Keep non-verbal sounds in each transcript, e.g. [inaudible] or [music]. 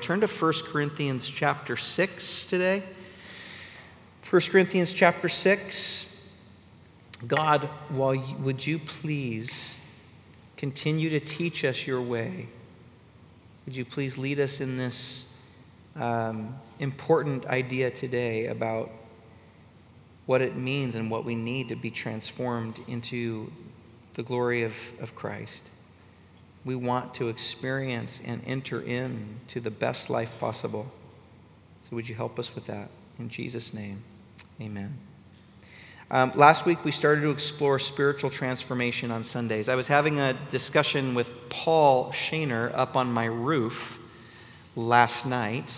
Turn to 1 Corinthians chapter 6 today. 1 Corinthians chapter 6. God, while you, would you please continue to teach us your way? Would you please lead us in this um, important idea today about what it means and what we need to be transformed into the glory of, of Christ? We want to experience and enter into the best life possible. So, would you help us with that? In Jesus' name, amen. Um, last week, we started to explore spiritual transformation on Sundays. I was having a discussion with Paul Shaner up on my roof last night,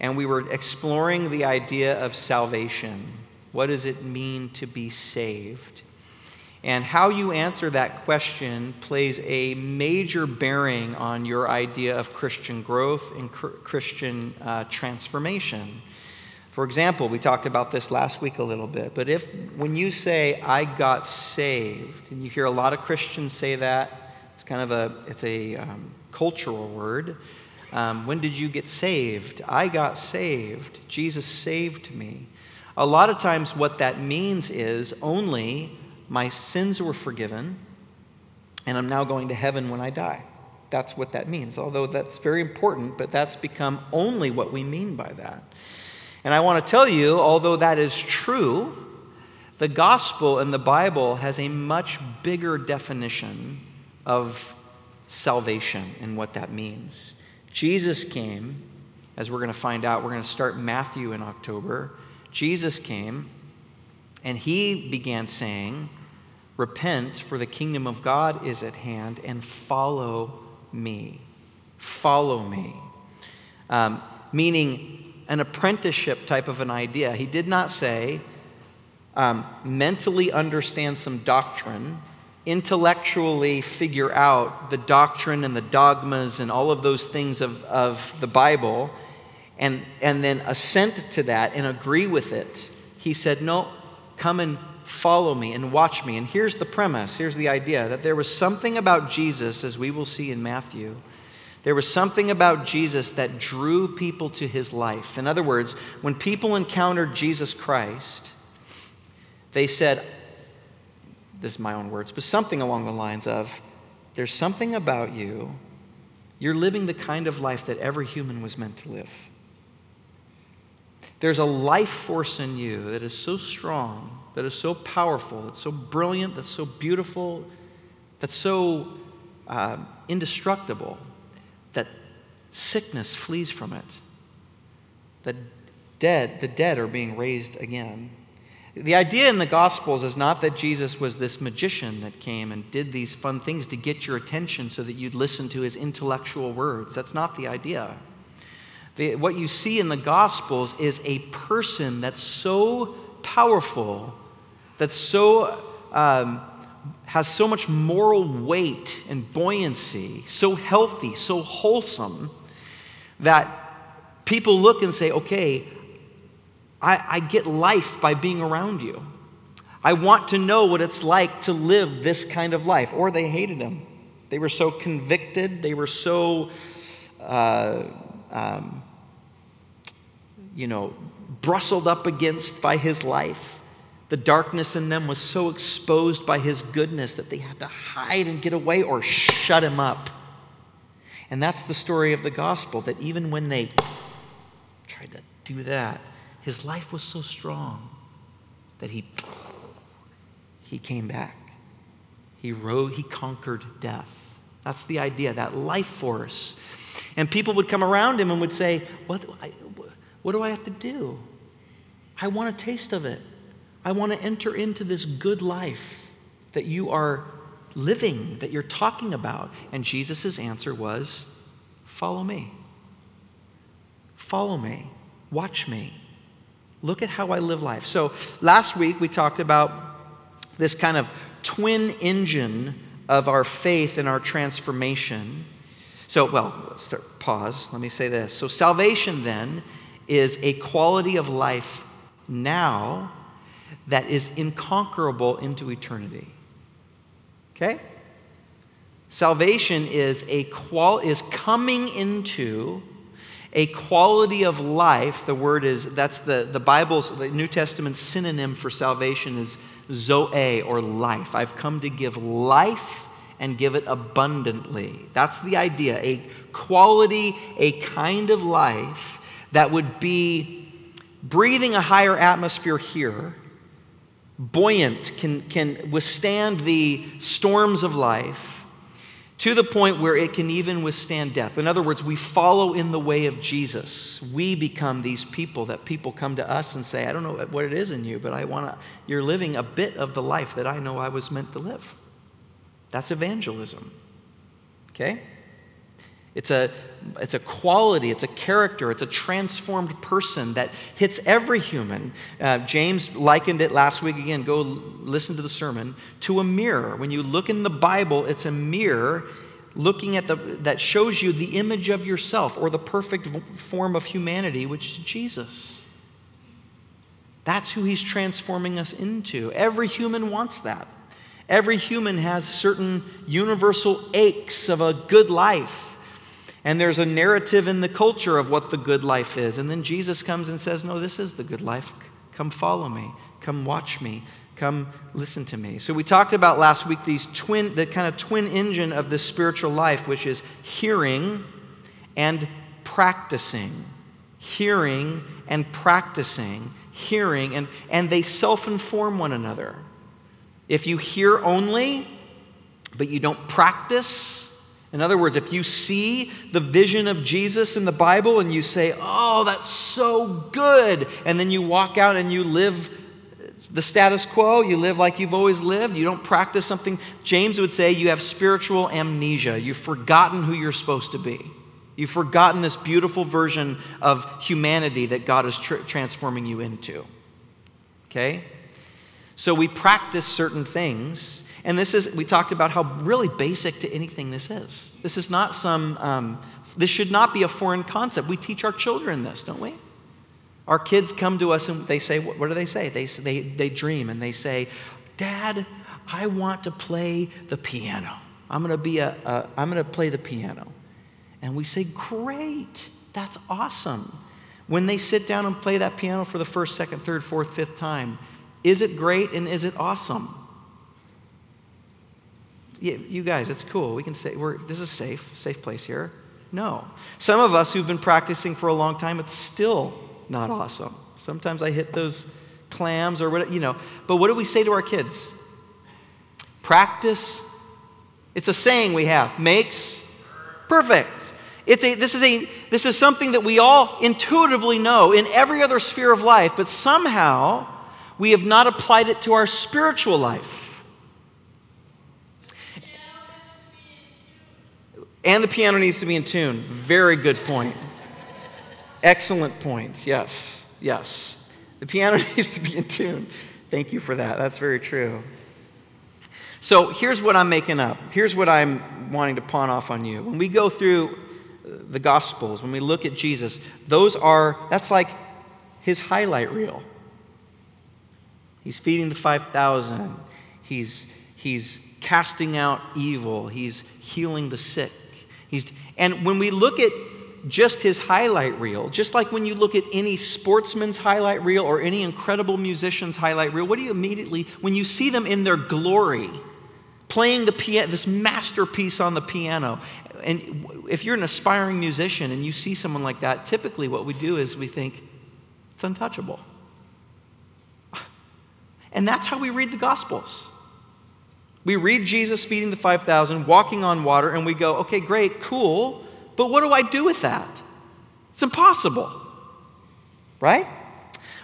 and we were exploring the idea of salvation. What does it mean to be saved? And how you answer that question plays a major bearing on your idea of Christian growth and Christian uh, transformation. For example, we talked about this last week a little bit, but if when you say, I got saved, and you hear a lot of Christians say that, it's kind of a, it's a um, cultural word. Um, when did you get saved? I got saved. Jesus saved me. A lot of times, what that means is only my sins were forgiven, and I'm now going to heaven when I die. That's what that means. Although that's very important, but that's become only what we mean by that. And I want to tell you, although that is true, the gospel and the Bible has a much bigger definition of salvation and what that means. Jesus came, as we're going to find out, we're going to start Matthew in October. Jesus came and he began saying, Repent, for the kingdom of God is at hand, and follow me. Follow me. Um, meaning an apprenticeship type of an idea. He did not say, um, mentally understand some doctrine, intellectually figure out the doctrine and the dogmas and all of those things of, of the Bible, and, and then assent to that and agree with it. He said, No, come and follow me and watch me. And here's the premise here's the idea that there was something about Jesus, as we will see in Matthew. There was something about Jesus that drew people to his life. In other words, when people encountered Jesus Christ, they said, this is my own words, but something along the lines of, There's something about you. You're living the kind of life that every human was meant to live. There's a life force in you that is so strong that is so powerful, that's so brilliant, that's so beautiful, that's so uh, indestructible, that sickness flees from it. That dead, the dead are being raised again. The idea in the Gospels is not that Jesus was this magician that came and did these fun things to get your attention so that you'd listen to his intellectual words. That's not the idea. The, what you see in the Gospels is a person that's so powerful that's so um, has so much moral weight and buoyancy, so healthy, so wholesome, that people look and say, okay, I, I get life by being around you. I want to know what it's like to live this kind of life. Or they hated him. They were so convicted, they were so, uh, um, you know, brustled up against by his life the darkness in them was so exposed by his goodness that they had to hide and get away or shut him up. And that's the story of the gospel that even when they tried to do that, his life was so strong that he, he came back. He rode, he conquered death. That's the idea, that life force. And people would come around him and would say, What, what do I have to do? I want a taste of it. I want to enter into this good life that you are living, that you're talking about. And Jesus' answer was, Follow me. Follow me. Watch me. Look at how I live life. So last week we talked about this kind of twin engine of our faith and our transformation. So, well, start, pause. Let me say this. So, salvation then is a quality of life now that is inconquerable into eternity. Okay? Salvation is a qual is coming into A quality of life, the word is, that's the, the Bible's, the New Testament synonym for salvation is zoe or life. I've come to give life and give it abundantly. That's the idea. A quality, a kind of life that would be breathing a higher atmosphere here, buoyant, can, can withstand the storms of life to the point where it can even withstand death. In other words, we follow in the way of Jesus. We become these people that people come to us and say, I don't know what it is in you, but I want to, you're living a bit of the life that I know I was meant to live. That's evangelism. Okay? It's a, it's a quality, it's a character, it's a transformed person that hits every human. Uh, James likened it last week again. Go listen to the sermon to a mirror. When you look in the Bible, it's a mirror looking at the that shows you the image of yourself or the perfect form of humanity, which is Jesus. That's who he's transforming us into. Every human wants that. Every human has certain universal aches of a good life and there's a narrative in the culture of what the good life is. And then Jesus comes and says, No, this is the good life. Come follow me. Come watch me. Come listen to me. So we talked about last week these twin, the kind of twin engine of this spiritual life, which is hearing and practicing. Hearing and practicing. Hearing, and, and they self inform one another. If you hear only, but you don't practice, in other words, if you see the vision of Jesus in the Bible and you say, Oh, that's so good, and then you walk out and you live the status quo, you live like you've always lived, you don't practice something, James would say you have spiritual amnesia. You've forgotten who you're supposed to be. You've forgotten this beautiful version of humanity that God is tr- transforming you into. Okay? So we practice certain things and this is, we talked about how really basic to anything this is. This is not some, um, this should not be a foreign concept. We teach our children this, don't we? Our kids come to us and they say, what, do they say? They, they, they dream and they say, Dad, I want to play the piano. I'm going to be a, a I'm going to play the piano. And we say, Great, that's awesome. When they sit down and play that piano for the first, second, third, fourth, fifth time, is it great and is it awesome? You guys, it's cool. We can say, we're, this is safe, safe place here. No. Some of us who've been practicing for a long time, it's still not awesome. Sometimes I hit those clams or what, you know. But what do we say to our kids? Practice, it's a saying we have, makes perfect. It's a, this, is a, this is something that we all intuitively know in every other sphere of life, but somehow we have not applied it to our spiritual life. And the piano needs to be in tune. Very good point. Excellent point. Yes, yes. The piano [laughs] needs to be in tune. Thank you for that. That's very true. So here's what I'm making up. Here's what I'm wanting to pawn off on you. When we go through uh, the Gospels, when we look at Jesus, those are, that's like his highlight reel. He's feeding the 5,000. He's, he's casting out evil. He's healing the sick. He's, and when we look at just his highlight reel, just like when you look at any sportsman's highlight reel or any incredible musician's highlight reel, what do you immediately, when you see them in their glory, playing the piano, this masterpiece on the piano, and if you're an aspiring musician and you see someone like that, typically what we do is we think, it's untouchable. [sighs] And that's how we read the Gospels. We read Jesus feeding the 5,000, walking on water, and we go, okay, great, cool, but what do I do with that? It's impossible, right?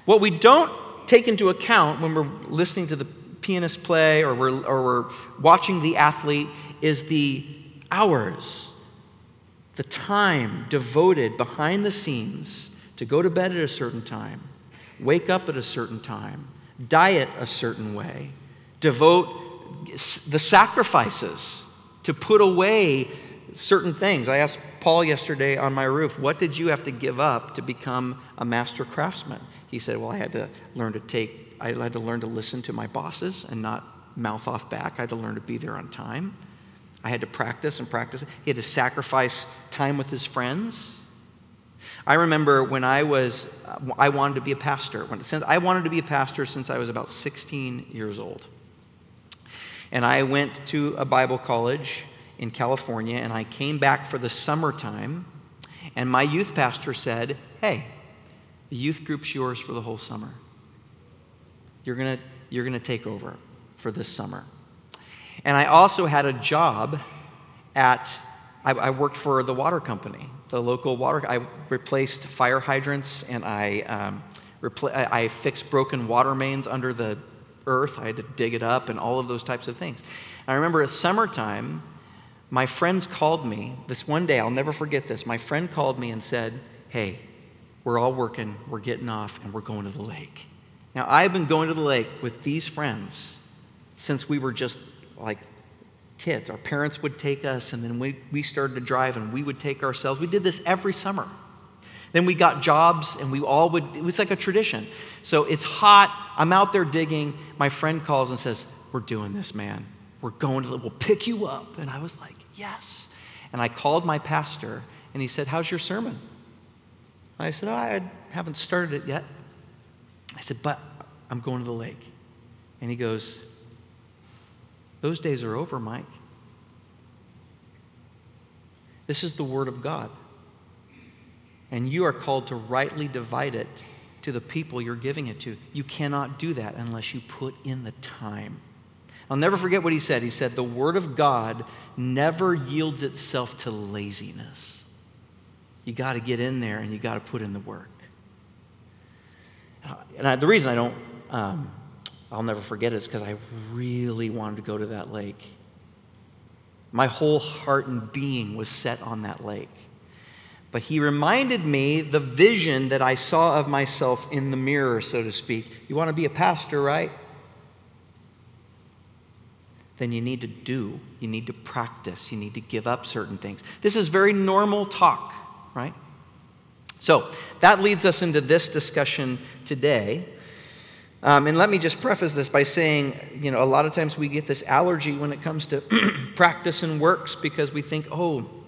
What we don't take into account when we're listening to the pianist play or we're, or we're watching the athlete is the hours, the time devoted behind the scenes to go to bed at a certain time, wake up at a certain time, diet a certain way, devote the sacrifices to put away certain things. I asked Paul yesterday on my roof, What did you have to give up to become a master craftsman? He said, Well, I had to learn to take, I had to learn to listen to my bosses and not mouth off back. I had to learn to be there on time. I had to practice and practice. He had to sacrifice time with his friends. I remember when I was, I wanted to be a pastor. I wanted to be a pastor since I was about 16 years old. And I went to a Bible college in California, and I came back for the summertime. And my youth pastor said, Hey, the youth group's yours for the whole summer. You're to you're going to take over for this summer. And I also had a job at, I, I worked for the water company, the local water. I replaced fire hydrants and I, um, repl- I, I fixed broken water mains under the earth. I had to dig it up and all of those types of things. I remember at summertime, my friends called me this one day, I'll never forget this. My friend called me and said, Hey, we're all working, we're getting off, and we're going to the lake. Now, I've been going to the lake with these friends since we were just like kids. Our parents would take us, and then we, we started to drive, and we would take ourselves. We did this every summer. Then we got jobs, and we all would, it was like a tradition. So it's hot. I'm out there digging. My friend calls and says, We're doing this, man. We're going to, the, we'll pick you up. And I was like, Yes. And I called my pastor, and he said, How's your sermon? I said, oh, I haven't started it yet. I said, But I'm going to the lake. And he goes, Those days are over, Mike. This is the Word of God. And you are called to rightly divide it to the people you're giving it to. You cannot do that unless you put in the time. I'll never forget what he said. He said, The Word of God never yields itself to laziness. You got to get in there and you got to put in the work. And I, the reason I don't, um, I'll never forget it is because I really wanted to go to that lake. My whole heart and being was set on that lake. But he reminded me the vision that I saw of myself in the mirror, so to speak. You want to be a pastor, right? Then you need to do, you need to practice, you need to give up certain things. This is very normal talk, right? So that leads us into this discussion today. Um, and let me just preface this by saying, you know, a lot of times we get this allergy when it comes to [clears throat] practice and works because we think, oh,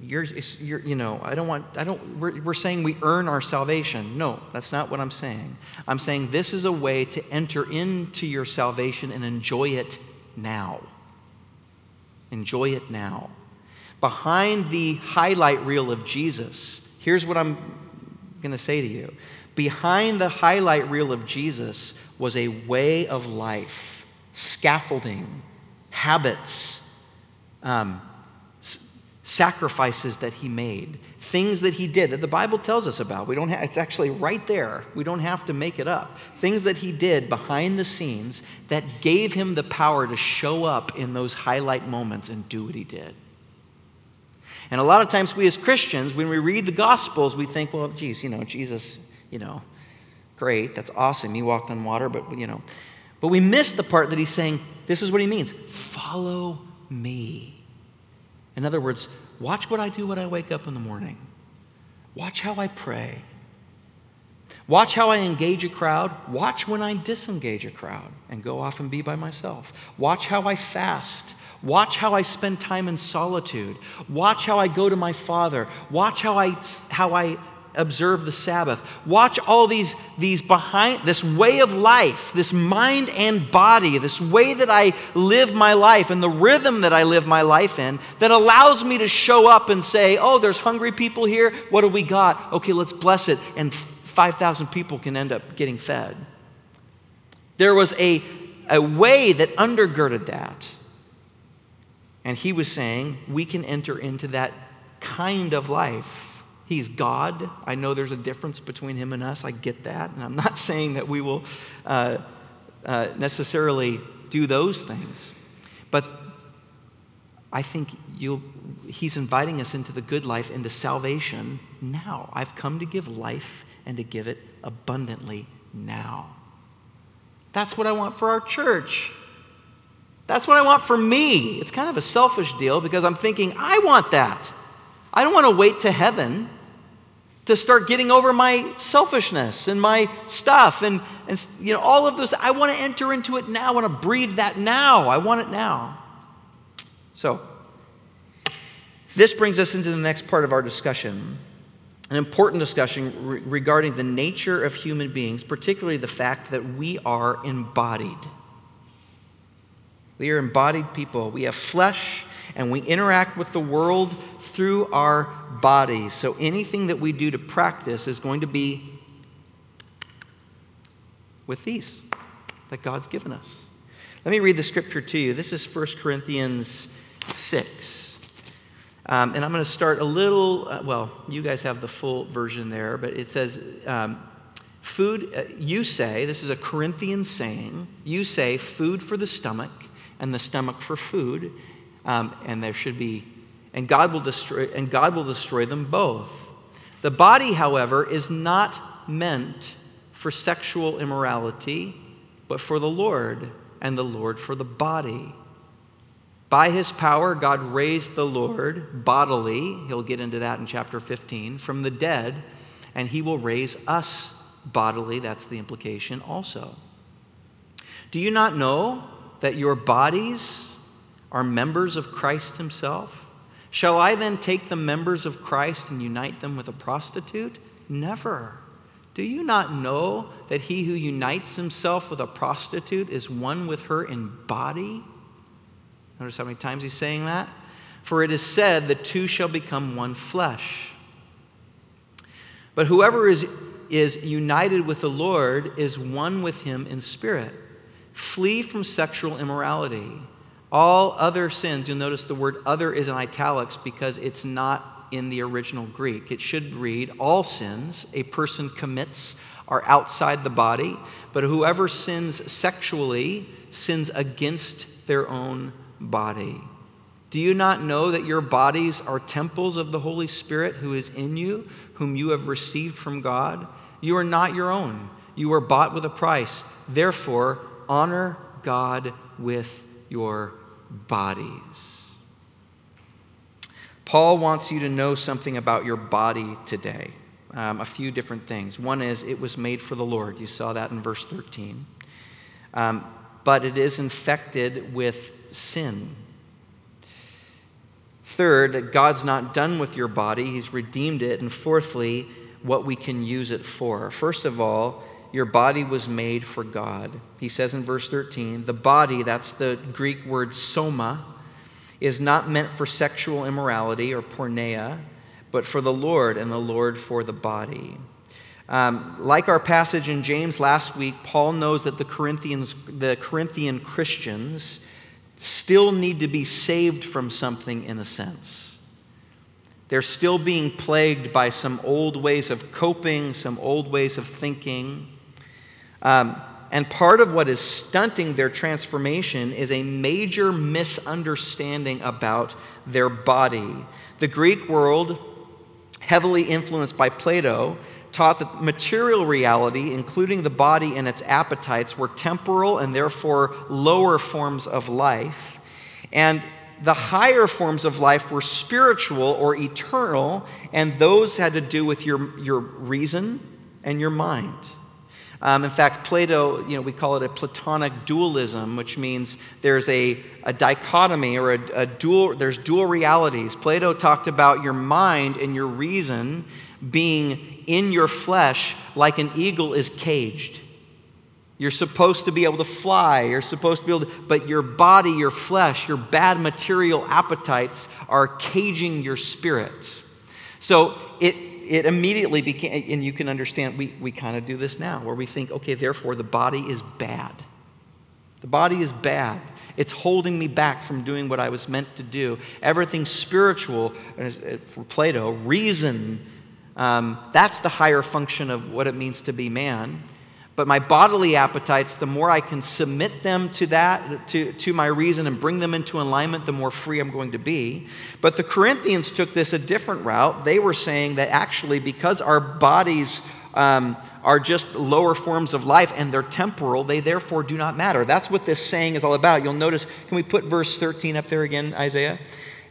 you're, you're, you know, I don't want, I don't, we're, we're saying we earn our salvation. No, that's not what I'm saying. I'm saying this is a way to enter into your salvation and enjoy it now. Enjoy it now. Behind the highlight reel of Jesus, Here's what I'm going to say to you behind the highlight reel of Jesus was a way of life, scaffolding, habits, um, sacrifices that he made, things that he did that the Bible tells us about. We don't have, it's actually right there. We don't have to make it up. Things that he did behind the scenes that gave him the power to show up in those highlight moments and do what he did. And a lot of times, we as Christians, when we read the Gospels, we think, well, geez, you know, Jesus, you know, great, that's awesome. He walked on water, but, you know. But we miss the part that he's saying, this is what he means follow me. In other words, watch what I do when I wake up in the morning, watch how I pray. Watch how I engage a crowd. Watch when I disengage a crowd and go off and be by myself. Watch how I fast. Watch how I spend time in solitude. Watch how I go to my Father. Watch how I, how I observe the Sabbath. Watch all these, these behind this way of life, this mind and body, this way that I live my life and the rhythm that I live my life in that allows me to show up and say, oh, there's hungry people here. What do we got? Okay, let's bless it. And 5,000 people can end up getting fed. There was a, a way that undergirded that. And he was saying, we can enter into that kind of life. He's God. I know there's a difference between him and us. I get that. And I'm not [laughs] saying that we will uh, uh, necessarily do those things. But I think he's inviting us into the good life, into salvation now. I've come to give life and to give it abundantly now. That's what I want for our church. That's what I want for me. It's kind of a selfish deal because I'm thinking, I want that. I don't want to wait to heaven to start getting over my selfishness and my stuff and, and you know all of those. I want to enter into it now. I want to breathe that now. I want it now. So, this brings us into the next part of our discussion. an important discussion re- regarding the nature of human beings, particularly the fact that we are embodied. We are embodied people. We have flesh and we interact with the world through our bodies. So anything that we do to practice is going to be with these that God's given us. Let me read the scripture to you. This is 1 Corinthians 6. Um, and I'm going to start a little, uh, well, you guys have the full version there, but it says, um, food, uh, you say, this is a Corinthian saying, you say food for the stomach and the stomach for food, um, and there should be, and God will destroy, and God will destroy them both. The body, however, is not meant for sexual immorality, but for the Lord, and the Lord for the body. By his power, God raised the Lord bodily, he'll get into that in chapter 15, from the dead, and he will raise us bodily, that's the implication also. Do you not know that your bodies are members of Christ himself? Shall I then take the members of Christ and unite them with a prostitute? Never. Do you not know that he who unites himself with a prostitute is one with her in body? Notice how many times he's saying that? For it is said, the two shall become one flesh. But whoever is, is united with the Lord is one with him in spirit. Flee from sexual immorality. All other sins, you'll notice the word other is in italics because it's not in the original Greek. It should read, All sins a person commits are outside the body, but whoever sins sexually sins against their own body. Do you not know that your bodies are temples of the Holy Spirit who is in you, whom you have received from God? You are not your own. You were bought with a price. Therefore, honor God with your bodies. Paul wants you to know something about your body today. Um, a few different things. One is it was made for the Lord. You saw that in verse 13. Um, but it is infected with sin. Third, God's not done with your body, He's redeemed it. And fourthly, what we can use it for. First of all, your body was made for God. He says in verse 13, the body, that's the Greek word soma, is not meant for sexual immorality or porneia, but for the Lord, and the Lord for the body. Um, like our passage in James last week, Paul knows that the Corinthians, the Corinthian Christians, still need to be saved from something in a sense. They're still being plagued by some old ways of coping, some old ways of thinking. Um, and part of what is stunting their transformation is a major misunderstanding about their body. The Greek world, heavily influenced by Plato, taught that material reality, including the body and its appetites, were temporal and therefore lower forms of life. And the higher forms of life were spiritual or eternal, and those had to do with your, your reason and your mind. Um, in fact, Plato, you know, we call it a Platonic dualism, which means there's a, a dichotomy or a, a dual, there's dual realities. Plato talked about your mind and your reason being in your flesh like an eagle is caged. You're supposed to be able to fly. You're supposed to be able to, but your body, your flesh, your bad material appetites are caging your spirit. So it, it immediately became, and you can understand, we, we kind of do this now, where we think, okay, therefore the body is bad. The body is bad. It's holding me back from doing what I was meant to do. Everything spiritual, uh, for Plato, reason, um, that's the higher function of what it means to be man. But my bodily appetites, the more I can submit them to that, to, to my reason, and bring them into alignment, the more free I'm going to be. But the Corinthians took this a different route. They were saying that actually, because our bodies um, are just lower forms of life and they're temporal, they therefore do not matter. That's what this saying is all about. You'll notice, can we put verse 13 up there again, Isaiah?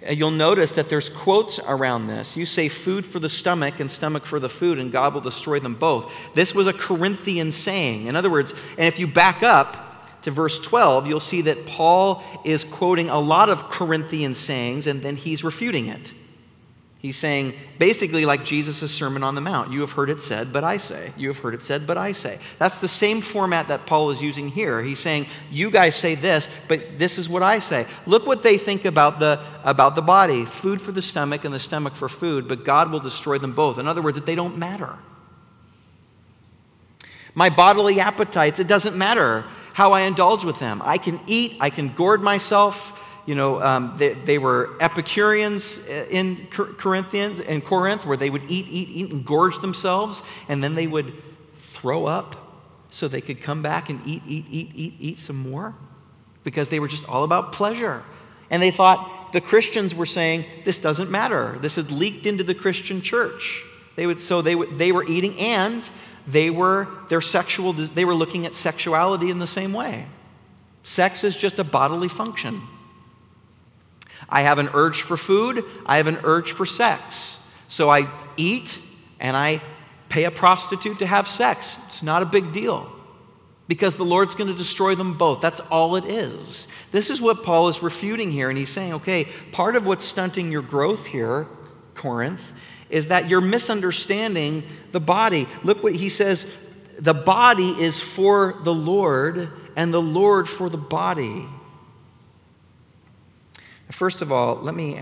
You'll notice that there's quotes around this. You say food for the stomach and stomach for the food, and God will destroy them both. This was a Corinthian saying. In other words, and if you back up, to verse 12, you'll see that Paul is quoting a lot of Corinthian sayings and then he's refuting it. He's saying basically like Jesus' Sermon on the Mount. You have heard it said, but I say. You have heard it said, but I say. That's the same format that Paul is using here. He's saying, you guys say this, but this is what I say. Look what they think about the, about the body food for the stomach and the stomach for food, but God will destroy them both. In other words, that they don't matter. My bodily appetites, it doesn't matter how I indulge with them. I can eat, I can gourd myself you know, um, they, they, were Epicureans in Corinthians in Corinth, where they would eat, eat, eat, and gorge themselves, and then they would throw up so they could come back and eat, eat, eat, eat, eat some more, because they were just all about pleasure. And they thought the Christians were saying this doesn't matter. This had leaked into the Christian church. They would so they would, they were eating and they were their sexual they were looking at sexuality in the same way. Sex is just a bodily function. I have an urge for food, I have an urge for sex. So I eat and I pay a prostitute to have sex. It's not a big deal because the Lord's going to destroy them both. That's all it is. This is what Paul is refuting here, and he's saying, okay, part of what's stunting your growth here, Corinth, is that you're misunderstanding the body. Look what he says the body is for the Lord, and the Lord for the body. First of all, let me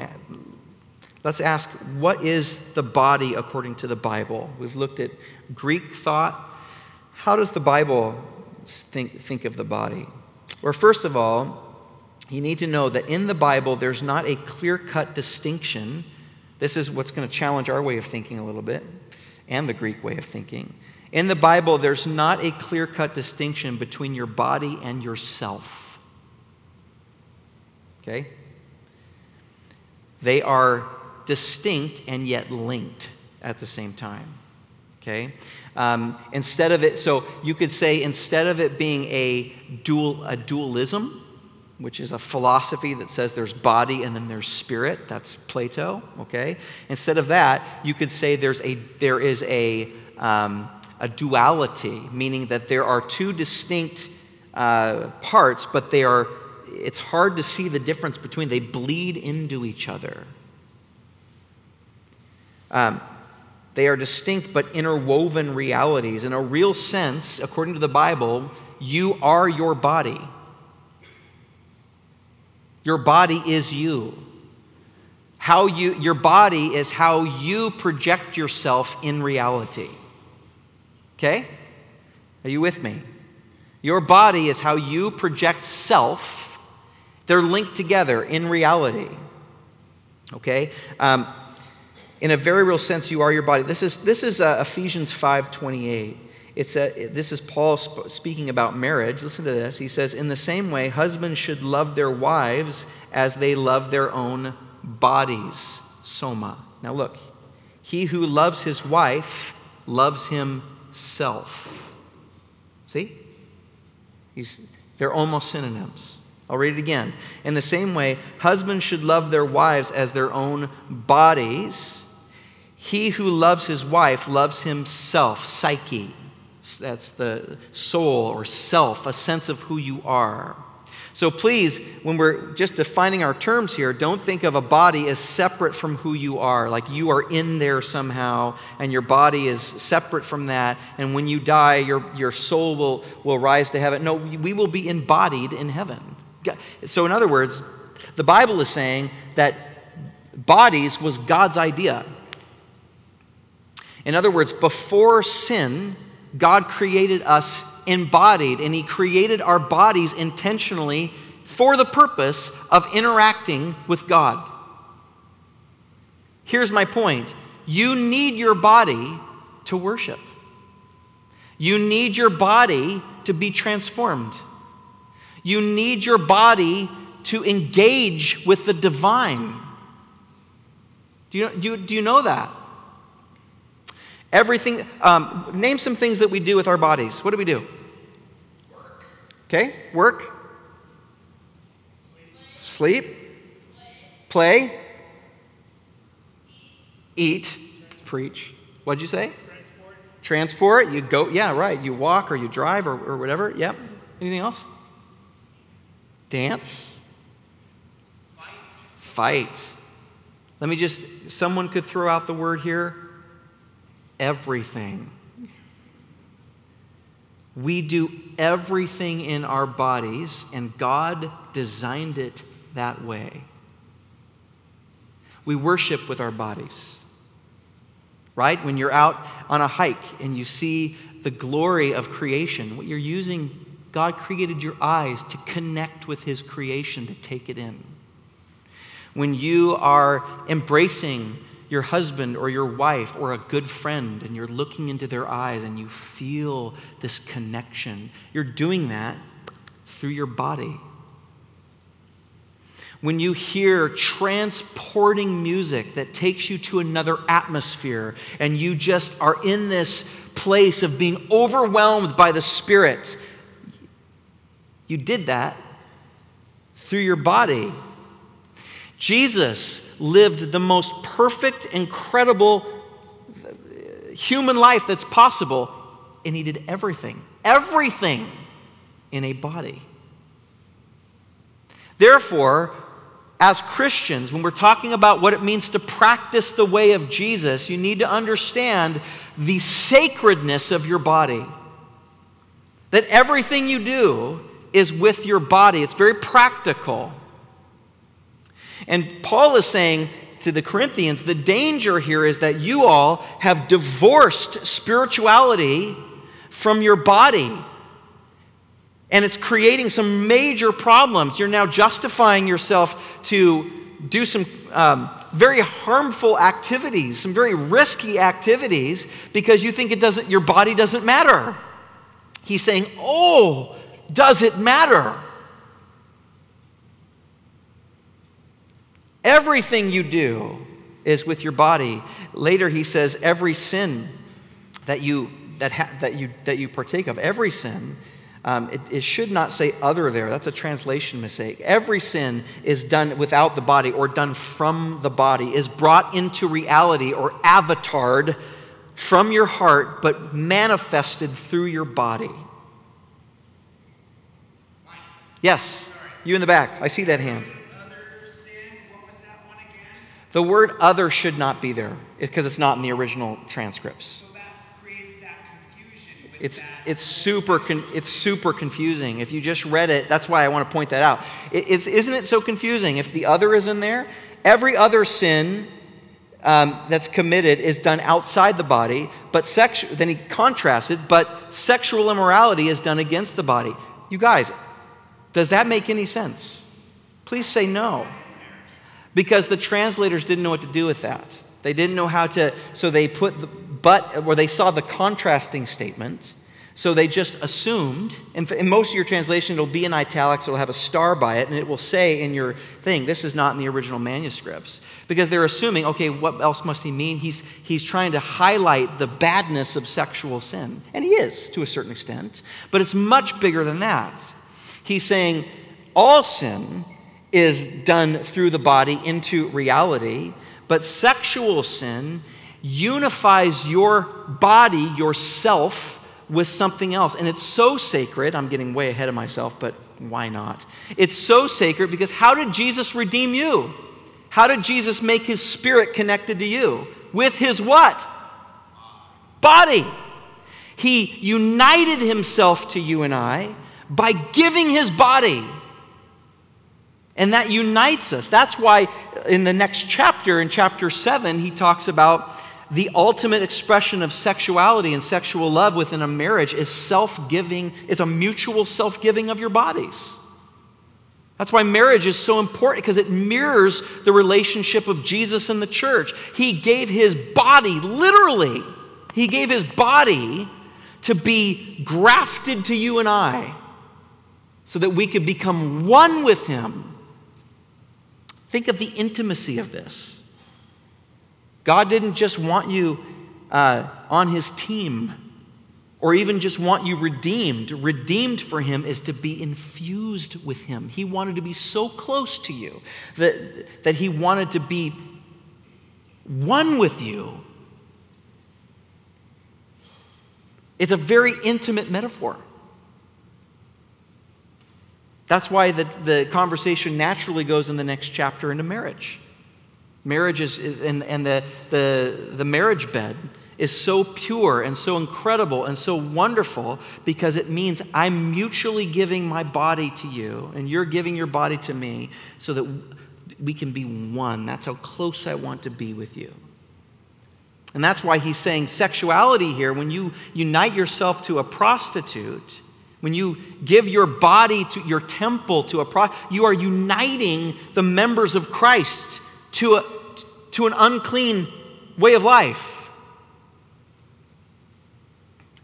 let's ask what is the body according to the Bible? We've looked at Greek thought. How does the Bible think, think of the body? Well, first of all, you need to know that in the Bible, there's not a clear cut distinction. This is what's going to challenge our way of thinking a little bit and the Greek way of thinking. In the Bible, there's not a clear cut distinction between your body and yourself. Okay? They are distinct and yet linked at the same time. Okay? Um, instead of it, so you could say instead of it being a dual a dualism, which is a philosophy that says there's body and then there's spirit. That's Plato. Okay. Instead of that, you could say there's a there is a um, a duality, meaning that there are two distinct uh, parts, but they are it's hard to see the difference between they bleed into each other. Um, they are distinct but interwoven realities. In a real sense, according to the Bible, you are your body. Your body is you. How you your body is how you project yourself in reality. Okay? Are you with me? Your body is how you project self they're linked together in reality. Okay? Um, in a very real sense, you are your body. This is, this is uh, Ephesians 5.28. It's a, this is Paul sp- speaking about marriage. Listen to this. He says, In the same way, husbands should love their wives as they love their own bodies. Soma. Now look, he who loves his wife loves himself. See? He's, they're almost synonyms. I'll read it again. In the same way, husbands should love their wives as their own bodies. He who loves his wife loves himself, psyche. That's the soul or self, a sense of who you are. So please, when we're just defining our terms here, don't think of a body as separate from who you are, like you are in there somehow and your body is separate from that. And when you die, your, your soul will, will rise to heaven. No, we will be embodied in heaven. So, in other words, the Bible is saying that bodies was God's idea. In other words, before sin, God created us embodied, and He created our bodies intentionally for the purpose of interacting with God. Here's my point you need your body to worship, you need your body to be transformed. You need your body to engage with the divine. Do you, do you, do you know that? Everything, um, name some things that we do with our bodies. What do we do? Work. Okay, work. Sleep. Play. Play. Eat. Preach. What'd you say? Transport. Transport. You go, yeah, right. You walk or you drive or, or whatever. Yep. Anything else? Dance? Fight. Fight. Let me just, someone could throw out the word here everything. We do everything in our bodies, and God designed it that way. We worship with our bodies, right? When you're out on a hike and you see the glory of creation, what you're using, God created your eyes to connect with His creation, to take it in. When you are embracing your husband or your wife or a good friend and you're looking into their eyes and you feel this connection, you're doing that through your body. When you hear transporting music that takes you to another atmosphere and you just are in this place of being overwhelmed by the Spirit, you did that through your body. Jesus lived the most perfect, incredible uh, human life that's possible, and he did everything, everything in a body. Therefore, as Christians, when we're talking about what it means to practice the way of Jesus, you need to understand the sacredness of your body. That everything you do is with your body, it's very practical. And Paul is saying to the Corinthians the danger here is that you all have divorced spirituality from your body. And it's creating some major problems. You're now justifying yourself to do some um, very harmful activities, some very risky activities, because you think it doesn't, your body doesn't matter. He's saying, Oh, does it matter? Everything you do is with your body. Later, he says, every sin that you, that, ha- that you, that you partake of, every sin, um, it, it, should not say other there. That's a translation mistake. Every sin is done without the body or done from the body, is brought into reality or avatared from your heart, but manifested through your body. Yes, you in the back. I see that hand. The word other should not be there because it's not in the original transcripts. So that creates that confusion. it's, it's, super con- it's super confusing. If you just read it, that's why I want to point that out. It, it's, isn't it so confusing? If the other is in there, every other sin um, that's committed is done outside the body, but then he contrasts it, but sexual immorality is done against the body. You guys, does that make any sense? Please say no because the translators didn't know what to do with that. They didn't know how to, so they put the but, where they saw the contrasting statement. So they just assumed, in most of your translation, it'll be in italics, it'll have a star by it, and it will say in your thing, this is not in the original manuscripts. Because they're assuming, okay, what else must he mean? He's, he's trying to highlight the badness of sexual sin. And he is, to a certain extent, but it's much bigger than that. He's saying all sin is done through the body into reality, but sexual sin unifies your body, yourself, with something else. And it's so sacred. I'm getting way ahead of myself, but why not? It's so sacred because how did Jesus redeem you? How did Jesus make his spirit connected to you? With his what? Body. He united himself to you and I by giving his body. And that unites us. That's why in the next chapter, in chapter 7, he talks about the ultimate expression of sexuality and sexual love within a marriage is self giving, is a mutual self giving of your bodies. That's why marriage is so important because it mirrors the relationship of Jesus and the church. He gave his body, literally, he gave his body to be grafted to you and I so that we could become one with him Think of the intimacy of this. God didn't just want you uh, on his team or even just want you redeemed. Redeemed for him is to be infused with him. He wanted to be so close to you that, that he wanted to be one with you. It's a very intimate metaphor. That's why the, the conversation naturally goes in the next chapter into marriage. Marriage is, and, and the, the, the marriage bed is so pure and so incredible and so wonderful because it means I'm mutually giving my body to you and you're giving your body to me so that we can be one. That's how close I want to be with you. And that's why he's saying sexuality here, when you unite yourself to a prostitute, when you give your body to your temple to a pro, you are uniting the members of Christ to, a, to an unclean way of life.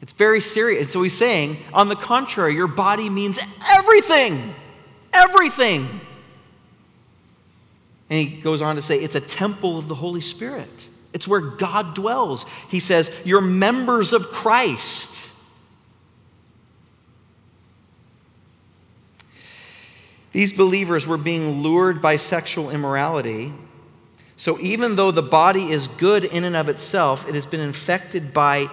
It's very serious. So he's saying, on the contrary, your body means everything. Everything. And he goes on to say, it's a temple of the Holy Spirit. It's where God dwells. He says, You're members of Christ. These believers were being lured by sexual immorality. So even though the body is good in and of itself, it has been infected by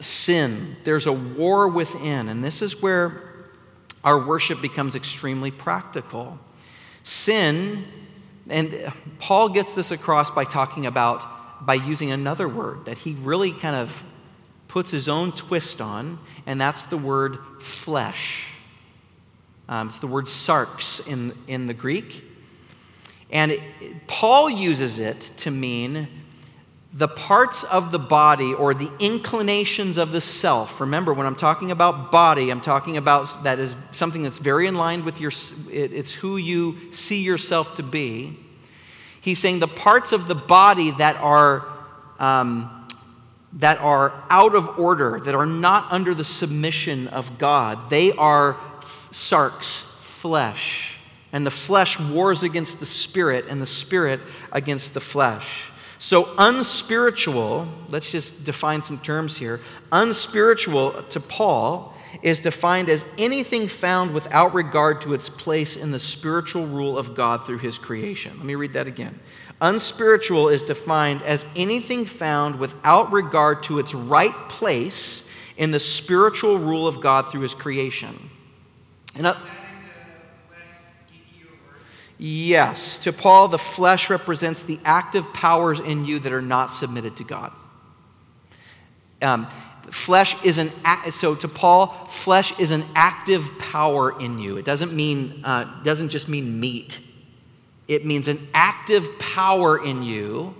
sin. There's a war within, and this is where our worship becomes extremely practical. Sin, and Paul gets this across by talking about, by using another word that he really kind of puts his own twist on, and that's the word flesh. Um, it's the word sarx in, in the Greek. And it, Paul uses it to mean the parts of the body or the inclinations of the self. Remember, when I'm talking about body, I'm talking about that is something that's very in line with your, it's who you see yourself to be. He's saying the parts of the body that are, um, that are out of order, that are not under the submission of God, they are sarx, flesh. And the flesh wars against the spirit, and the spirit against the flesh. So, unspiritual, let's just define some terms here. Unspiritual to Paul is defined as anything found without regard to its place in the spiritual rule of God through his creation. Let me read that again. Unspiritual is defined as anything found without regard to its right place in the spiritual rule of God through his creation. And, Yes. To Paul, the flesh represents the active powers in you that are not submitted to God. Um, flesh is an so to Paul, flesh is an active power in you. It doesn't mean uh, doesn't just mean meat. It means an active power in you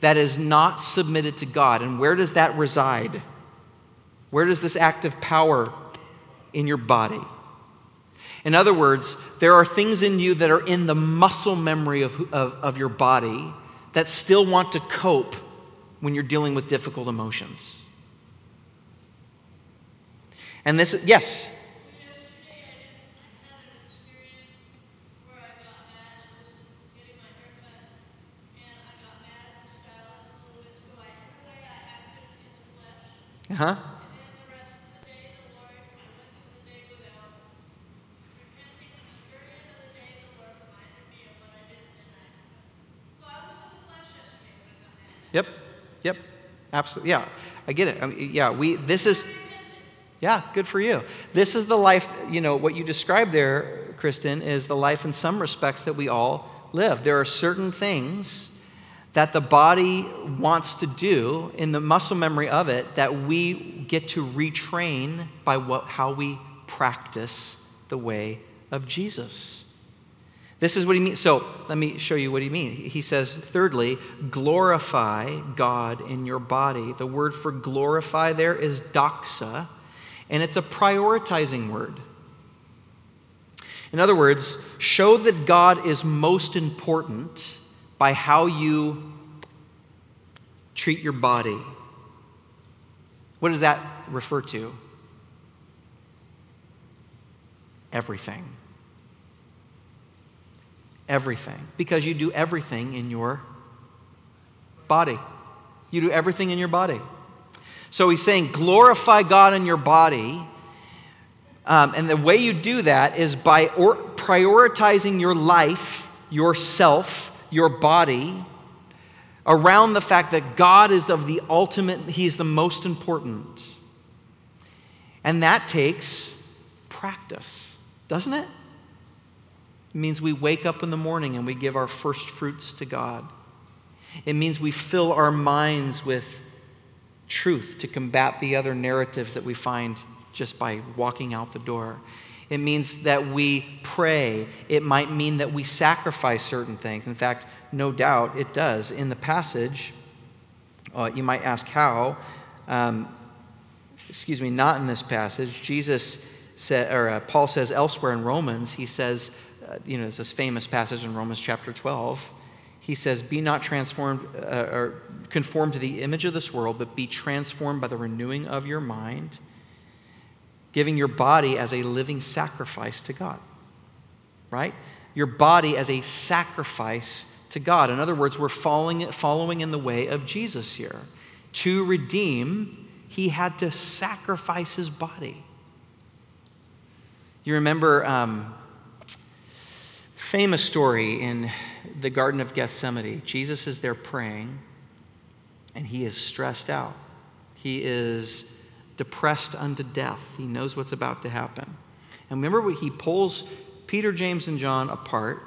that is not submitted to God. And where does that reside? Where does this active power in your body? In other words, there are things in you that are in the muscle memory of, of, of your body that still want to cope when you're dealing with difficult emotions. And this, yes, Uh huh. Absolutely. Yeah, I get it. I mean, yeah, we, this is, yeah, good for you. This is the life, you know, what you described there, Kristen, is the life in some respects that we all live. There are certain things that the body wants to do in the muscle memory of it that we get to retrain by what, how we practice the way of Jesus. This is what he means. So let me show you what he means. He says, thirdly, glorify God in your body. The word for glorify there is doxa, and it's a prioritizing word. In other words, show that God is most important by how you treat your body. What does that refer to? Everything everything because you do everything in your body. You do everything in your body. So he's saying, glorify God in your body. Um, and the way you do that is by or- prioritizing your life, yourself, your body around the fact that God is of the ultimate, He's the most important. And that takes practice, doesn't it? It means we wake up in the morning and we give our first fruits to God. It means we fill our minds with truth to combat the other narratives that we find just by walking out the door. It means that we pray. It might mean that we sacrifice certain things. In fact, no doubt it does. In the passage, uh, you might ask how. Um, excuse me, not in this passage. Jesus said, or uh, Paul says elsewhere in Romans, he says, you know, it's this famous passage in Romans chapter 12. He says, Be not transformed uh, or conformed to the image of this world, but be transformed by the renewing of your mind, giving your body as a living sacrifice to God. Right? Your body as a sacrifice to God. In other words, we're following, following in the way of Jesus here. To redeem, he had to sacrifice his body. You remember um, famous story in the Garden of Gethsemane. Jesus is there praying, and he is stressed out. He is depressed unto death. He knows what's about to happen. And remember, what he pulls Peter, James, and John apart.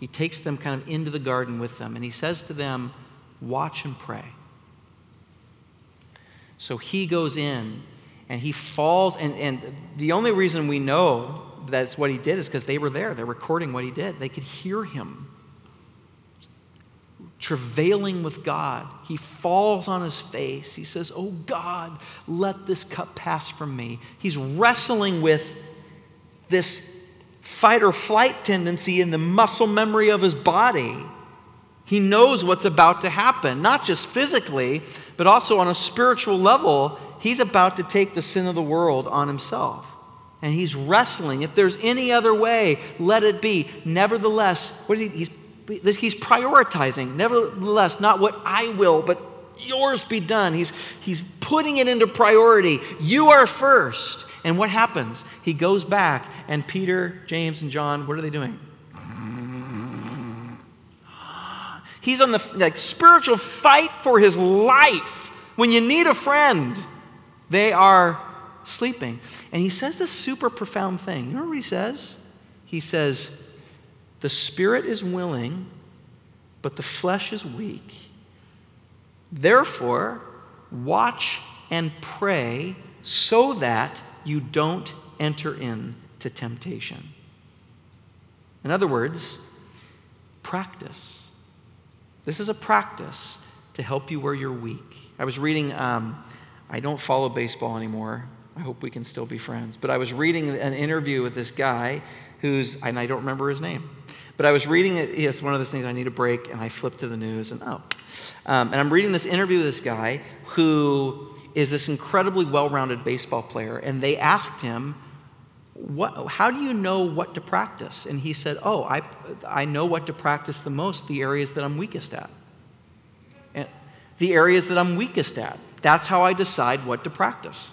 He takes them kind of into the garden with them, and he says to them, Watch and pray. So he goes in and he falls, and, and the only reason we know that's what he did is because they were there. They're recording what he did. They could hear him travailing with God. He falls on his face. He says, Oh God, let this cup pass from me. He's wrestling with this fight or flight tendency in the muscle memory of his body. He knows what's about to happen, not just physically, but also on a spiritual level. He's about to take the sin of the world on himself. And he's wrestling. If there's any other way, let it be. Nevertheless, what is he? He's he's prioritizing. Nevertheless, not what I will, but yours be done. He's, he's putting it into priority. You are first. And what happens? He goes back, and Peter, James, and John, what are they doing? [sighs] He's on the like, spiritual fight for his life. When you need a friend, they are sleeping. And he says this super profound thing. You know what he says? He says, the spirit is willing, but the flesh is weak. Therefore, watch and pray so that you don't enter into temptation. In other words, practice. This is a practice to help you where you're weak. I was reading, um, I don't follow baseball anymore. I hope we can still be friends. But I was reading an interview with this guy who's, and I don't remember his name, but I was reading it. It's one of those things I need a break, and I flip to the news, and oh. Um, and I'm reading this interview with this guy who is this incredibly well rounded baseball player, and they asked him, what, how do you know what to practice? And he said, Oh, I, I know what to practice the most, the areas that I'm weakest at. And the areas that I'm weakest at. That's how I decide what to practice.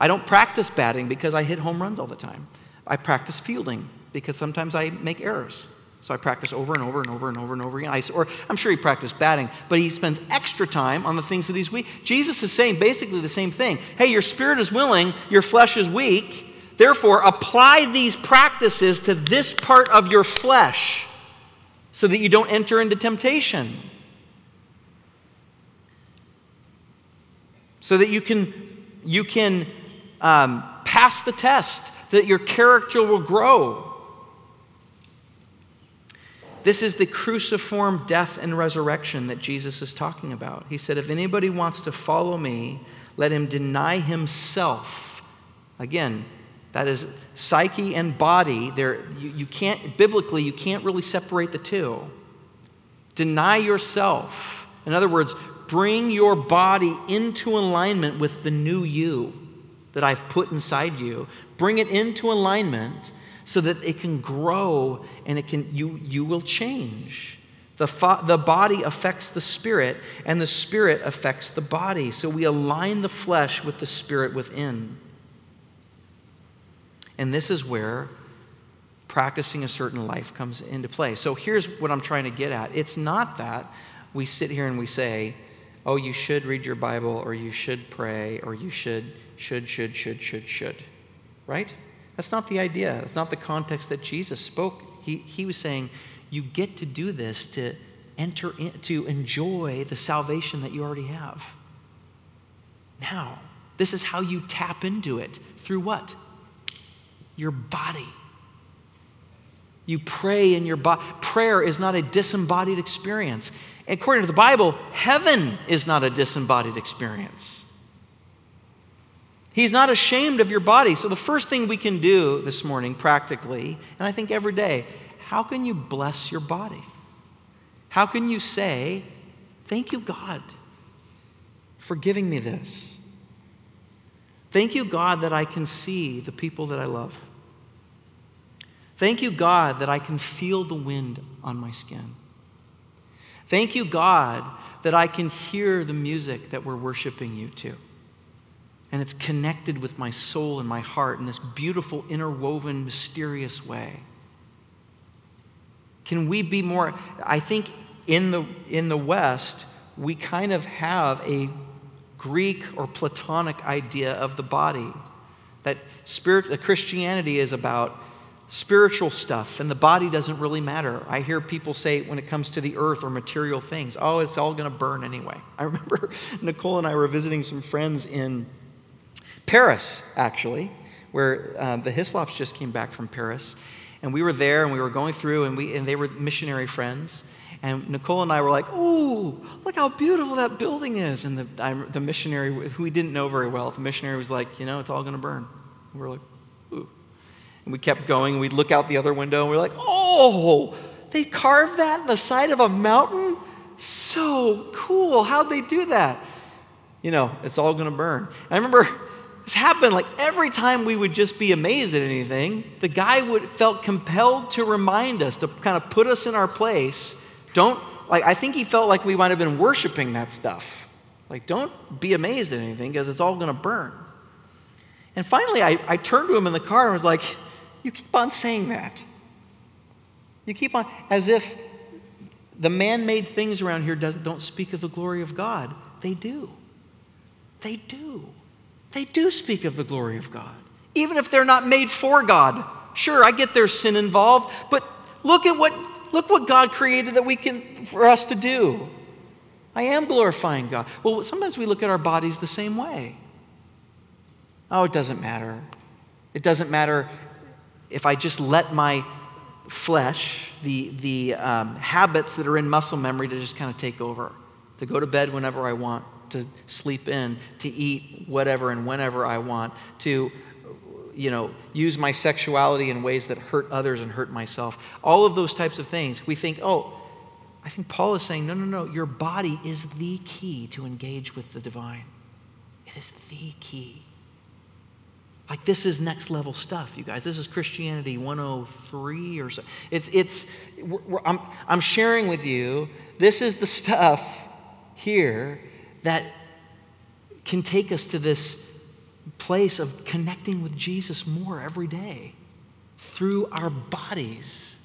I don't practice batting because I hit home runs all the time. I practice fielding because sometimes I make errors. So I practice over and over and over and over and over again. I, or I'm sure he practiced batting, but he spends extra time on the things that he's weak. Jesus is saying basically the same thing. Hey, your spirit is willing, your flesh is weak. Therefore, apply these practices to this part of your flesh so that you don't enter into temptation. So that you can, you can um, pass the test that your character will grow. This is the cruciform death and resurrection that Jesus is talking about. He said, If anybody wants to follow me, let him deny himself. Again, that is psyche and body. There, you, you can't, biblically, you can't really separate the two. Deny yourself. In other words, bring your body into alignment with the new you that I've put inside you bring it into alignment so that it can grow and it can, you, you will change. The, fo- the body affects the spirit, and the spirit affects the body. So we align the flesh with the spirit within. And this is where practicing a certain life comes into play. So here's what I'm trying to get at it's not that we sit here and we say, oh, you should read your Bible, or you should pray, or you should, should, should, should, should, should right? That's not the idea. That's not the context that Jesus spoke. He, he was saying, you get to do this to enter in, to enjoy the salvation that you already have. Now, this is how you tap into it. Through what? Your body. You pray in your body. Prayer is not a disembodied experience. According to the Bible, heaven is not a disembodied experience. He's not ashamed of your body. So, the first thing we can do this morning, practically, and I think every day, how can you bless your body? How can you say, Thank you, God, for giving me this? Thank you, God, that I can see the people that I love. Thank you, God, that I can feel the wind on my skin. Thank you, God, that I can hear the music that we're worshiping you to. And it's connected with my soul and my heart in this beautiful, interwoven, mysterious way. Can we be more? I think in the, in the West, we kind of have a Greek or Platonic idea of the body. That spirit, that Christianity is about spiritual stuff, and the body doesn't really matter. I hear people say when it comes to the earth or material things, oh, it's all going to burn anyway. [laughs] I remember Nicole and I were visiting some friends in Paris, actually, where um, the Hislops just came back from Paris. And we were there and we were going through, and, we, and they were missionary friends. And Nicole and I were like, Ooh, look how beautiful that building is. And the, I, the missionary, who we didn't know very well, the missionary was like, You know, it's all going to burn. We were like. And we kept going. We'd look out the other window and we we're like, Oh, they carved that in the side of a mountain? So cool. How'd they do that? You know, it's all going to burn. I remember this happened like every time we would just be amazed at anything, the guy would felt compelled to remind us, to kind of put us in our place. Don't like I think he felt like we might have been worshiping that stuff. Like, don't be amazed at anything because it's all gonna burn. And finally I, I turned to him in the car and was like, You keep on saying that. You keep on as if the man-made things around here don't speak of the glory of God. They do. They do they do speak of the glory of God, even if they're not made for God. Sure, I get there's sin involved, but look at what look what God created that we can for us to do. I am glorifying God. Well, sometimes we look at our bodies the same way. Oh, it doesn't matter. It doesn't matter if I just let my flesh, the, the um, habits that are in muscle memory, to just kind of take over, to go to bed whenever I want, to sleep in, to eat whatever and whenever I want, to you know, use my sexuality in ways that hurt others and hurt myself. All of those types of things. We think, oh, I think Paul is saying, no, no, no, your body is the key to engage with the divine. It is the key. Like this is next level stuff, you guys. This is Christianity 103 or so. It's, it's, I'm, I'm sharing with you, this is the stuff here that can take us to this place of connecting with Jesus more every day through our bodies.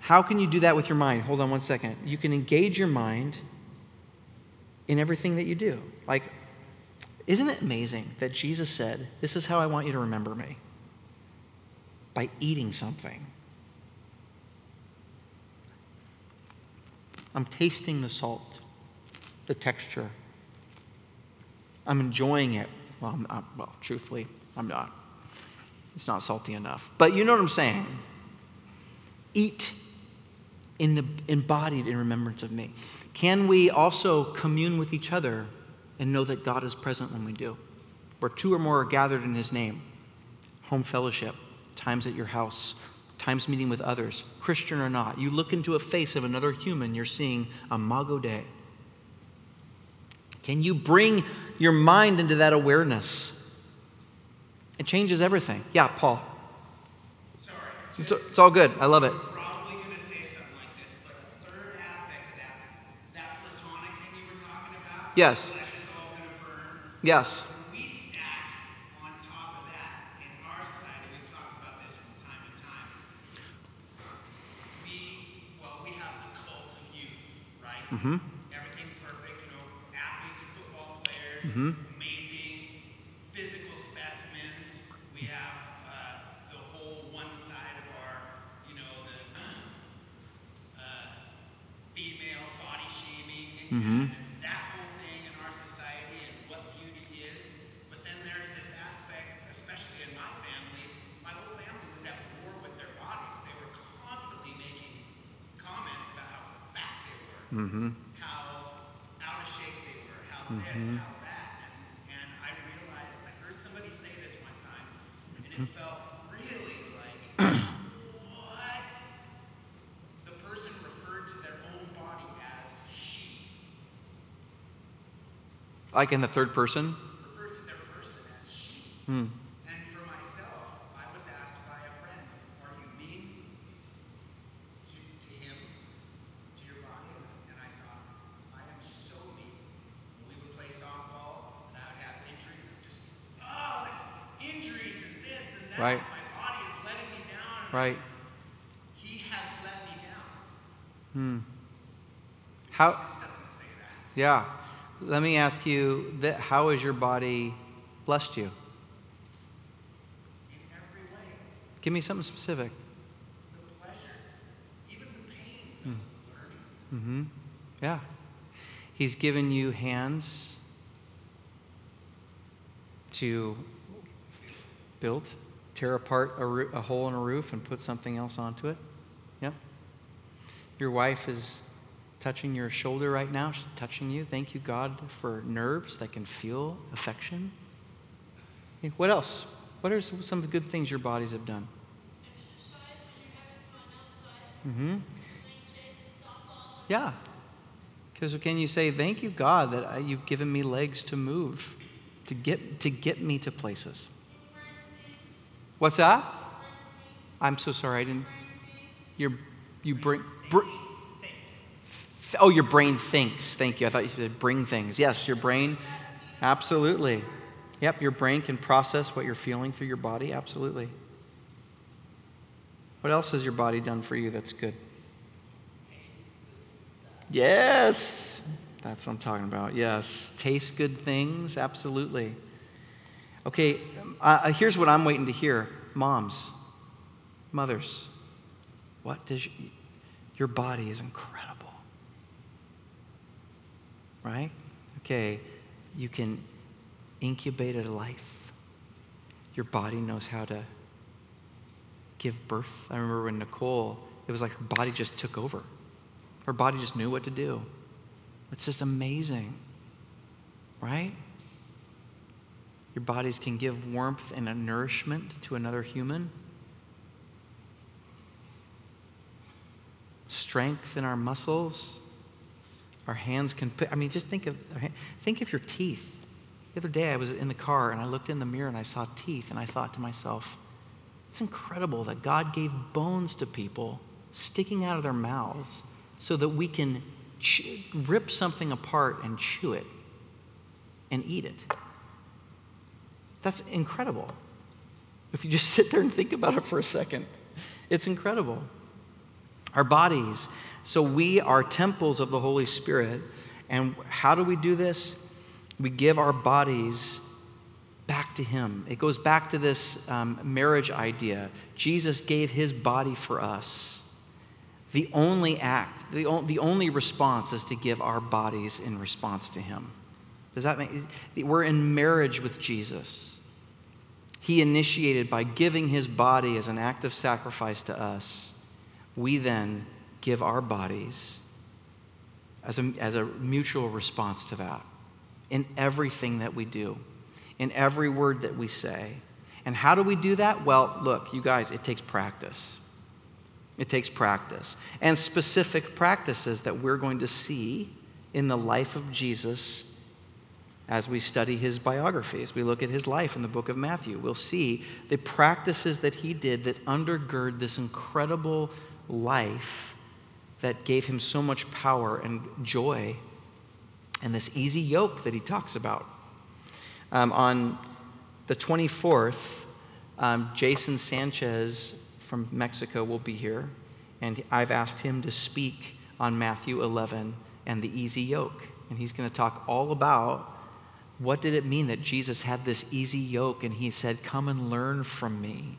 How can you do that with your mind? Hold on one second. You can engage your mind in everything that you do. Like, isn't it amazing that Jesus said, This is how I want you to remember me? By eating something. I'm tasting the salt, the texture. I'm enjoying it. Well, I'm not, well, truthfully, I'm not. It's not salty enough. But you know what I'm saying? Eat in the embodied in remembrance of me. Can we also commune with each other and know that God is present when we do? Where two or more are gathered in his name, home fellowship, times at your house, times meeting with others, Christian or not. You look into a face of another human, you're seeing Imago Dei. Can you bring your mind into that awareness? It changes everything. Yeah, Paul. Sorry. It's, it's all good. I love it. Probably going to say something like this, but the third aspect of that, that platonic thing you were talking about, yes. flesh is all going to. Yes. Mm-hmm. Everything perfect, you know, athletes and football players, mm-hmm. amazing physical and that whole thing in our society and what beauty is. But then there's this aspect, especially in my family, my whole family was at war with their bodies. They were constantly making comments about how fat they were, how out of shape they were, how this, how that. And, and I realized, I heard somebody say this one time, and it felt really like, what? The person referred to their own body as she, Like in the third person? referred to their person as she. Hmm. And for myself, I was asked by a friend, Are you mean to, to him, to your body? And, I thought, I am so mean. We would play softball, and I would have injuries, and just, oh, there's injuries and this and that. Right. My body is letting me down. Right. He has let me down. Hmm. How, Jesus doesn't say that. yeah. Let me ask you, that, how has your body blessed you? In every way, Give me something specific. the pleasure, even the pain of learning. hmm Yeah. He's given you hands to build, tear apart a, roo- a hole in a roof and put something else onto it. Yep. Your wife is touching your shoulder right now. She's touching you. Thank you, God, for nerves that can feel affection. What else? What are some of the good things your bodies have done? You're. Mm-hmm. Yeah. Because can you say, thank you, God, that you've given me legs to move, to get, to get me to places? What's that? I'm so sorry, I didn't. Your, you bring. Br- F- oh, your brain thinks. Thank you. I thought you said bring things. Yes, your brain. Absolutely. Yep, your brain can process what you're feeling through your body. Absolutely. What else has your body done for you that's good? Yes, that's what I'm talking about. Yes, taste good things, absolutely. Okay, uh, here's what I'm waiting to hear moms, mothers. What does y- your body is incredible, right? Okay, you can incubate a life. Your body knows how to give birth. I remember when Nicole, it was like her body just took over. Her body just knew what to do. It's just amazing, right? Your bodies can give warmth and a nourishment to another human. Strength in our muscles. Our hands can put, I mean, just think of, think of your teeth. The other day I was in the car and I looked in the mirror and I saw teeth and I thought to myself, it's incredible that God gave bones to people sticking out of their mouths so that we can ch- rip something apart and chew it and eat it. That's incredible. If you just [laughs] sit there and think about it for a second, it's incredible. Our bodies, so we are temples of the Holy Spirit. And how do we do this? We give our bodies back to Him. It goes back to this um, marriage idea. Jesus gave His body for us. The only act, the, o- the only response is to give our bodies in response to Him. Does that make We're in marriage with Jesus. He initiated by giving His body as an act of sacrifice to us. We then give our bodies as a, as a mutual response to that in everything that we do, in every word that we say. And how do we do that? Well, look, you guys, it takes practice. It takes practice and specific practices that we're going to see in the life of Jesus as we study his biography, as we look at his life in the book of Matthew. We'll see the practices that he did that undergird this incredible life that gave him so much power and joy and this easy yoke that he talks about. Um, on the 24th, um, Jason Sanchez from Mexico will be here, and I've asked him to speak on Matthew 11 and the easy yoke. And he's going to talk all about what did it mean that Jesus had this easy yoke and he said, Come and learn from me.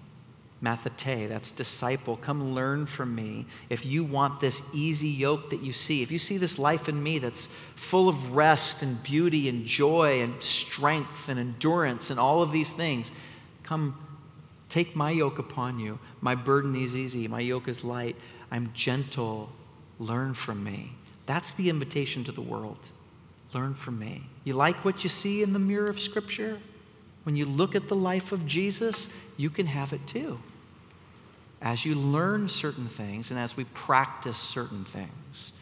Mathete, that's disciple. Come learn from me. If you want this easy yoke that you see, if you see this life in me that's full of rest and beauty and joy and strength and endurance and all of these things, come take my yoke upon you. My burden is easy, my yoke is light. I'm gentle. Learn from me. That's the invitation to the world. Learn from me. You like what you see in the mirror of Scripture? When you look at the life of Jesus, you can have it too. As you learn certain things and as we practice certain things.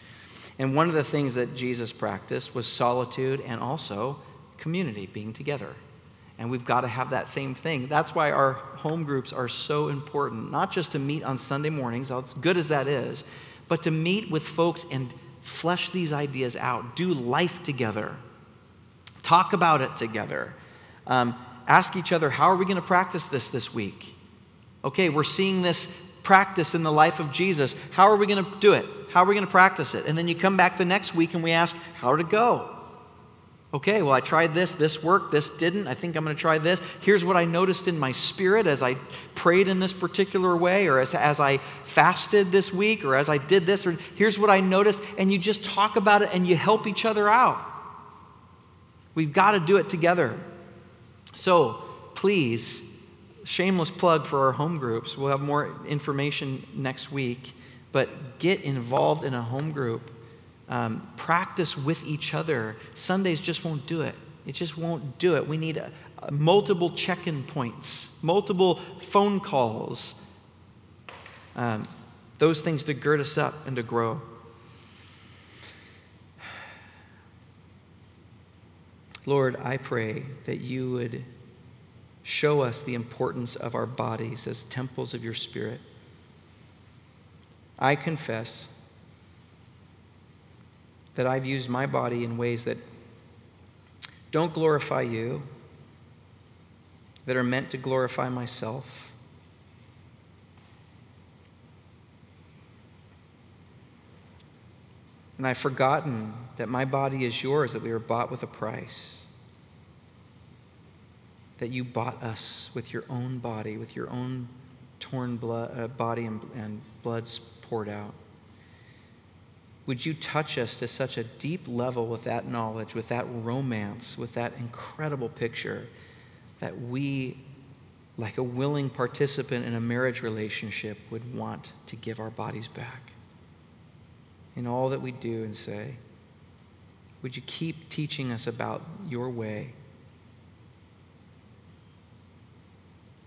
And one of the things that Jesus practiced was solitude and also community, being together. And we've got to have that same thing. That's why our home groups are so important, not just to meet on Sunday mornings, as good as that is, but to meet with folks and flesh these ideas out, do life together, talk about it together. Um, ask each other, how are we going to practice this this week? Okay, we're seeing this practice in the life of Jesus. How are we going to do it? How are we going to practice it? And then you come back the next week and we ask, how did it go? Okay, well, I tried this, this worked, this didn't. I think I'm going to try this. Here's what I noticed in my spirit as I prayed in this particular way, or as, as I fasted this week, or as I did this, or here's what I noticed. And you just talk about it and you help each other out. We've got to do it together. So please, shameless plug for our home groups. We'll have more information next week, but get involved in a home group um, practice with each other. Sundays just won't do it. It just won't do it. We need a, a multiple check in points, multiple phone calls, um, those things to gird us up and to grow. Lord, I pray that you would show us the importance of our bodies as temples of your Spirit. I confess that I've used my body in ways that don't glorify you, that are meant to glorify myself. And I've forgotten that my body is yours, that we were bought with a price. That you bought us with your own body, with your own torn blood, uh, body and, and blood poured out. Would you touch us to such a deep level with that knowledge, with that romance, with that incredible picture, that we, like a willing participant in a marriage relationship, would want to give our bodies back in all that we do and say? Would you keep teaching us about your way